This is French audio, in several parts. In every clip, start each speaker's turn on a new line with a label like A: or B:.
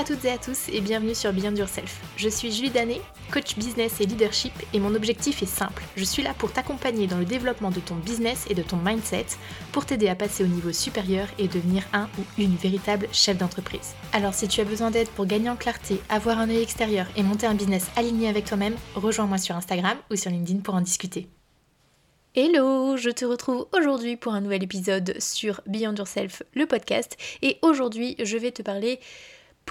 A: à toutes et à tous et bienvenue sur Beyond Yourself. Je suis Julie Danet, coach business et leadership et mon objectif est simple. Je suis là pour t'accompagner dans le développement de ton business et de ton mindset pour t'aider à passer au niveau supérieur et devenir un ou une véritable chef d'entreprise. Alors si tu as besoin d'aide pour gagner en clarté, avoir un œil extérieur et monter un business aligné avec toi-même, rejoins-moi sur Instagram ou sur LinkedIn pour en discuter. Hello, je te retrouve aujourd'hui pour un nouvel épisode sur Beyond Yourself, le podcast. Et aujourd'hui, je vais te parler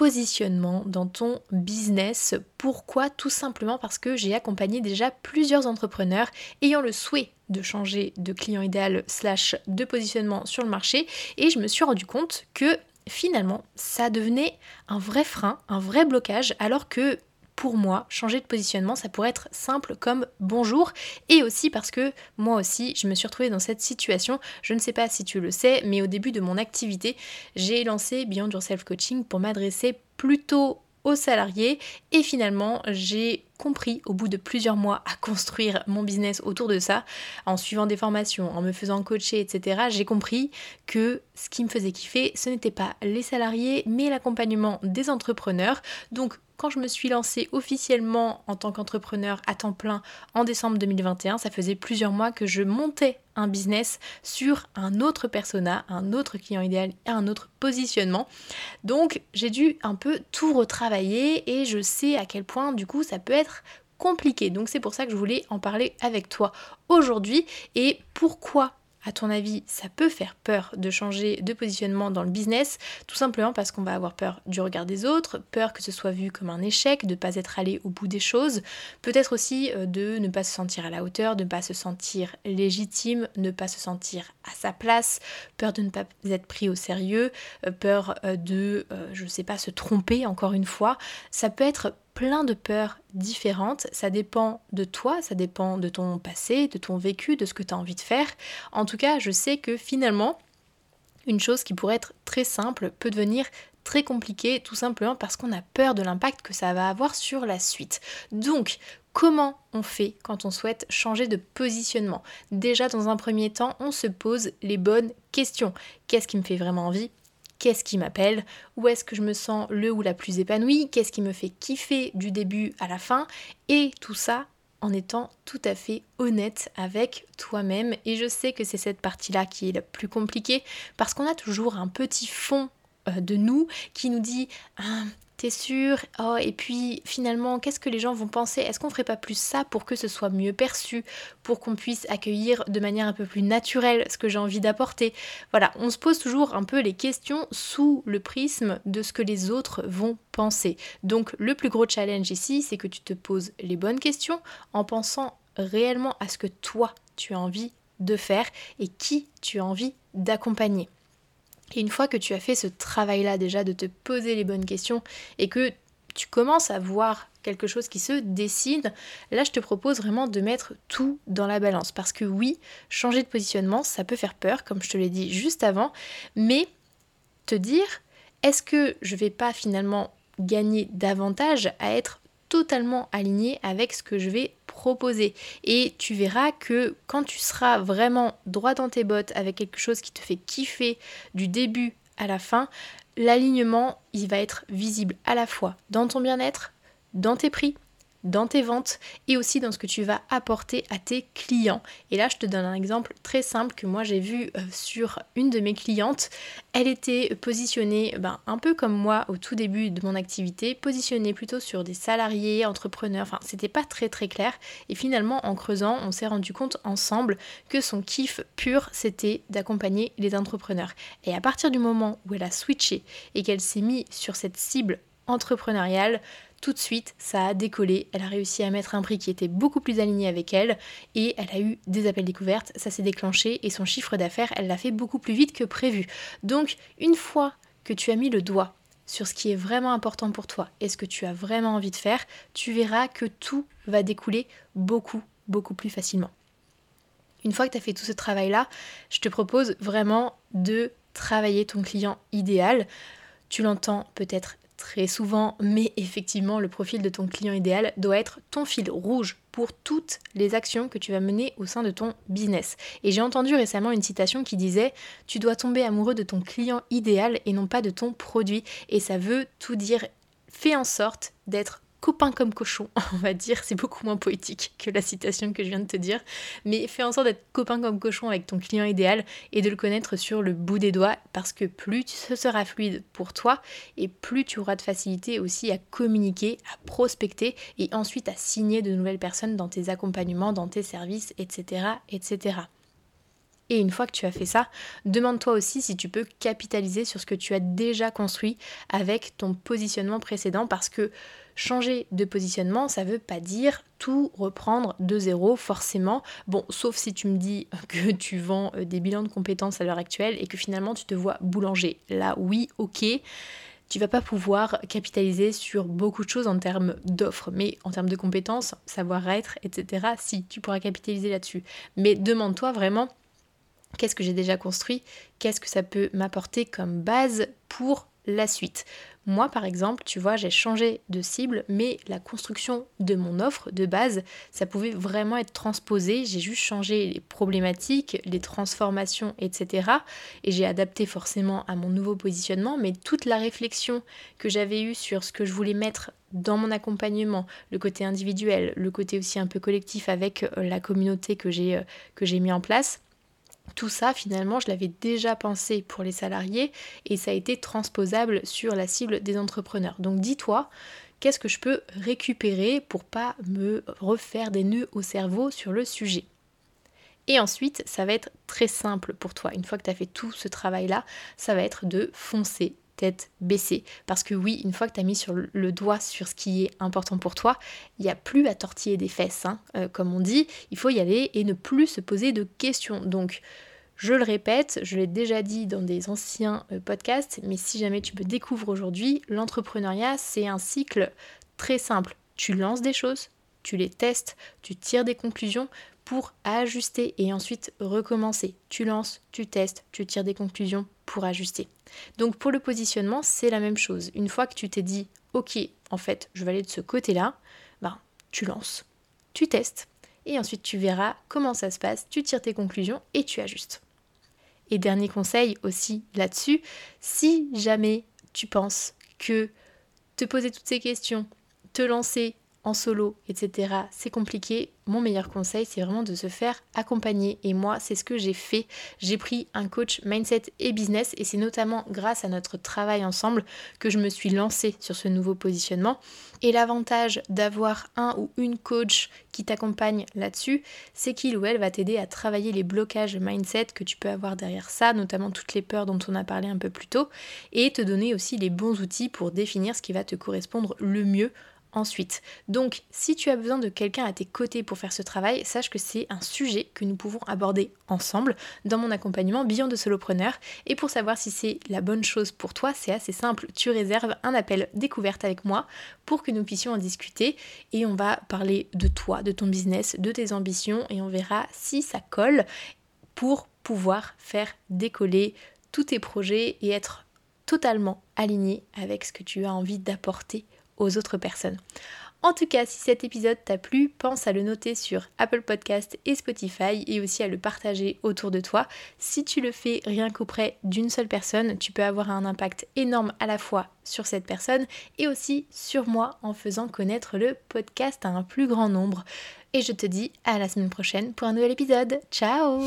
A: positionnement dans ton business. Pourquoi? Tout simplement parce que j'ai accompagné déjà plusieurs entrepreneurs ayant le souhait de changer de client idéal slash de positionnement sur le marché et je me suis rendu compte que finalement ça devenait un vrai frein, un vrai blocage alors que pour moi, changer de positionnement, ça pourrait être simple comme bonjour. Et aussi parce que moi aussi, je me suis retrouvée dans cette situation. Je ne sais pas si tu le sais, mais au début de mon activité, j'ai lancé Beyond Yourself Coaching pour m'adresser plutôt aux salariés et finalement j'ai compris au bout de plusieurs mois à construire mon business autour de ça, en suivant des formations, en me faisant coacher, etc., j'ai compris que ce qui me faisait kiffer, ce n'était pas les salariés, mais l'accompagnement des entrepreneurs. Donc quand je me suis lancée officiellement en tant qu'entrepreneur à temps plein en décembre 2021, ça faisait plusieurs mois que je montais un business sur un autre persona, un autre client idéal et un autre positionnement. Donc j'ai dû un peu tout retravailler et je sais à quel point du coup ça peut être compliqué. Donc c'est pour ça que je voulais en parler avec toi aujourd'hui et pourquoi à ton avis, ça peut faire peur de changer de positionnement dans le business, tout simplement parce qu'on va avoir peur du regard des autres, peur que ce soit vu comme un échec, de ne pas être allé au bout des choses, peut-être aussi euh, de ne pas se sentir à la hauteur, de ne pas se sentir légitime, ne pas se sentir à sa place, peur de ne pas être pris au sérieux, euh, peur euh, de, je ne sais pas, se tromper encore une fois. Ça peut être plein de peurs différentes. Ça dépend de toi, ça dépend de ton passé, de ton vécu, de ce que tu as envie de faire. En tout cas, je sais que finalement, une chose qui pourrait être très simple peut devenir très compliquée tout simplement parce qu'on a peur de l'impact que ça va avoir sur la suite. Donc, Comment on fait quand on souhaite changer de positionnement? Déjà, dans un premier temps, on se pose les bonnes questions. Qu'est-ce qui me fait vraiment envie? Qu'est-ce qui m'appelle, où est-ce que je me sens le ou la plus épanouie, qu'est-ce qui me fait kiffer du début à la fin, et tout ça en étant tout à fait honnête avec toi-même. Et je sais que c'est cette partie-là qui est la plus compliquée, parce qu'on a toujours un petit fond euh, de nous qui nous dit ah, T'es sûr? Oh, et puis finalement, qu'est-ce que les gens vont penser? Est-ce qu'on ferait pas plus ça pour que ce soit mieux perçu, pour qu'on puisse accueillir de manière un peu plus naturelle ce que j'ai envie d'apporter? Voilà, on se pose toujours un peu les questions sous le prisme de ce que les autres vont penser. Donc le plus gros challenge ici, c'est que tu te poses les bonnes questions en pensant réellement à ce que toi, tu as envie de faire et qui tu as envie d'accompagner. Et une fois que tu as fait ce travail-là déjà de te poser les bonnes questions et que tu commences à voir quelque chose qui se dessine, là je te propose vraiment de mettre tout dans la balance. Parce que oui, changer de positionnement, ça peut faire peur, comme je te l'ai dit juste avant, mais te dire, est-ce que je vais pas finalement gagner davantage à être totalement aligné avec ce que je vais Et tu verras que quand tu seras vraiment droit dans tes bottes avec quelque chose qui te fait kiffer du début à la fin, l'alignement, il va être visible à la fois dans ton bien-être, dans tes prix, dans tes ventes et aussi dans ce que tu vas apporter à tes clients. Et là, je te donne un exemple très simple que moi j'ai vu euh, sur une de mes clientes. Elle était positionnée ben, un peu comme moi au tout début de mon activité, positionnée plutôt sur des salariés, entrepreneurs, enfin c'était pas très très clair. Et finalement, en creusant, on s'est rendu compte ensemble que son kiff pur c'était d'accompagner les entrepreneurs. Et à partir du moment où elle a switché et qu'elle s'est mise sur cette cible entrepreneuriale, tout de suite, ça a décollé. Elle a réussi à mettre un prix qui était beaucoup plus aligné avec elle et elle a eu des appels découvertes. Ça s'est déclenché et son chiffre d'affaires, elle l'a fait beaucoup plus vite que prévu. Donc, une fois que tu as mis le doigt sur ce qui est vraiment important pour toi et ce que tu as vraiment envie de faire, tu verras que tout va découler beaucoup, beaucoup plus facilement. Une fois que tu as fait tout ce travail-là, je te propose vraiment de travailler ton client idéal. Tu l'entends peut-être très souvent, mais effectivement, le profil de ton client idéal doit être ton fil rouge pour toutes les actions que tu vas mener au sein de ton business. Et j'ai entendu récemment une citation qui disait Tu dois tomber amoureux de ton client idéal et non pas de ton produit. Et ça veut tout dire fais en sorte d'être copain comme cochon, on va dire, c'est beaucoup moins poétique que la citation que je viens de te dire, mais fais en sorte d'être copain comme cochon avec ton client idéal et de le connaître sur le bout des doigts parce que plus ce sera fluide pour toi et plus tu auras de facilité aussi à communiquer, à prospecter et ensuite à signer de nouvelles personnes dans tes accompagnements, dans tes services, etc. etc. Et une fois que tu as fait ça, demande-toi aussi si tu peux capitaliser sur ce que tu as déjà construit avec ton positionnement précédent parce que changer de positionnement, ça veut pas dire tout reprendre de zéro forcément. Bon, sauf si tu me dis que tu vends euh, des bilans de compétences à l'heure actuelle et que finalement tu te vois boulanger. Là, oui, ok tu vas pas pouvoir capitaliser sur beaucoup de choses en termes d'offres, mais en termes de compétences, savoir-être, etc. Si, tu pourras capitaliser là-dessus. Mais demande-toi vraiment qu'est-ce que j'ai déjà construit, qu'est-ce que ça peut m'apporter comme base pour la suite? Moi, par exemple, tu vois, j'ai changé de cible, mais la construction de mon offre de base, ça pouvait vraiment être transposé. J'ai juste changé les problématiques, les transformations, etc. Et j'ai adapté forcément à mon nouveau positionnement, mais toute la réflexion que j'avais eue sur ce que je voulais mettre dans mon accompagnement, le côté individuel, le côté aussi un peu collectif avec euh, la communauté euh, que j'ai mis en place, tout ça, finalement, je l'avais déjà pensé pour les salariés et ça a été transposable sur la cible des entrepreneurs. Donc dis-toi, qu'est-ce que je peux récupérer pour pas me refaire des nœuds au cerveau sur le sujet? Et ensuite, ça va être très simple pour toi. Une fois que tu as fait tout ce travail-là, ça va être de foncer tête baissée. Parce que oui, une fois que tu as mis sur le doigt sur ce qui est important pour toi, il n'y a plus à tortiller des fesses. Hein. Euh, comme on dit, il faut y aller et ne plus se poser de questions. Donc, je le répète, je l'ai déjà dit dans des anciens euh, podcasts, mais si jamais tu me découvres aujourd'hui, l'entrepreneuriat, c'est un cycle très simple. Tu lances des choses, tu les testes, tu tires des conclusions pour ajuster et ensuite recommencer. Tu lances, tu testes, tu tires des conclusions pour ajuster. Donc pour le positionnement, c'est la même chose. Une fois que tu t'es dit, ok, en fait, je vais aller de ce côté-là, ben, tu lances, tu testes, et ensuite tu verras comment ça se passe, tu tires tes conclusions et tu ajustes. Et dernier conseil aussi là-dessus, si jamais tu penses que te poser toutes ces questions, te lancer en solo, etc., c'est compliqué, mon meilleur conseil, c'est vraiment de se faire accompagner. Et moi, c'est ce que j'ai fait. J'ai pris un coach mindset et business et c'est notamment grâce à notre travail ensemble que je me suis lancée sur ce nouveau positionnement. Et l'avantage d'avoir un ou une coach qui t'accompagne là-dessus, c'est qu'il ou elle va t'aider à travailler les blocages mindset que tu peux avoir derrière ça, notamment toutes les peurs dont on a parlé un peu plus tôt, et te donner aussi les bons outils pour définir ce qui va te correspondre le mieux ensuite. Donc, si tu as besoin de quelqu'un à tes côtés pour faire ce travail, sache que c'est un sujet que nous pouvons aborder ensemble dans mon accompagnement Beyond de Solopreneur. Et pour savoir si c'est la bonne chose pour toi, c'est assez simple. Tu réserves un appel découverte avec moi pour que nous puissions en discuter et on va parler de toi, de ton business, de tes ambitions et on verra si ça colle pour pouvoir faire décoller tous tes projets et être totalement aligné avec ce que tu as envie d'apporter autres personnes. En tout cas, si cet épisode t'a plu, pense à le noter sur Apple Podcast et Spotify et aussi à le partager autour de toi. Si tu le fais rien qu'auprès d'une seule personne, tu peux avoir un impact énorme à la fois sur cette personne et aussi sur moi en faisant connaître le podcast à un plus grand nombre. Et je te dis à la semaine prochaine pour un nouvel épisode. Ciao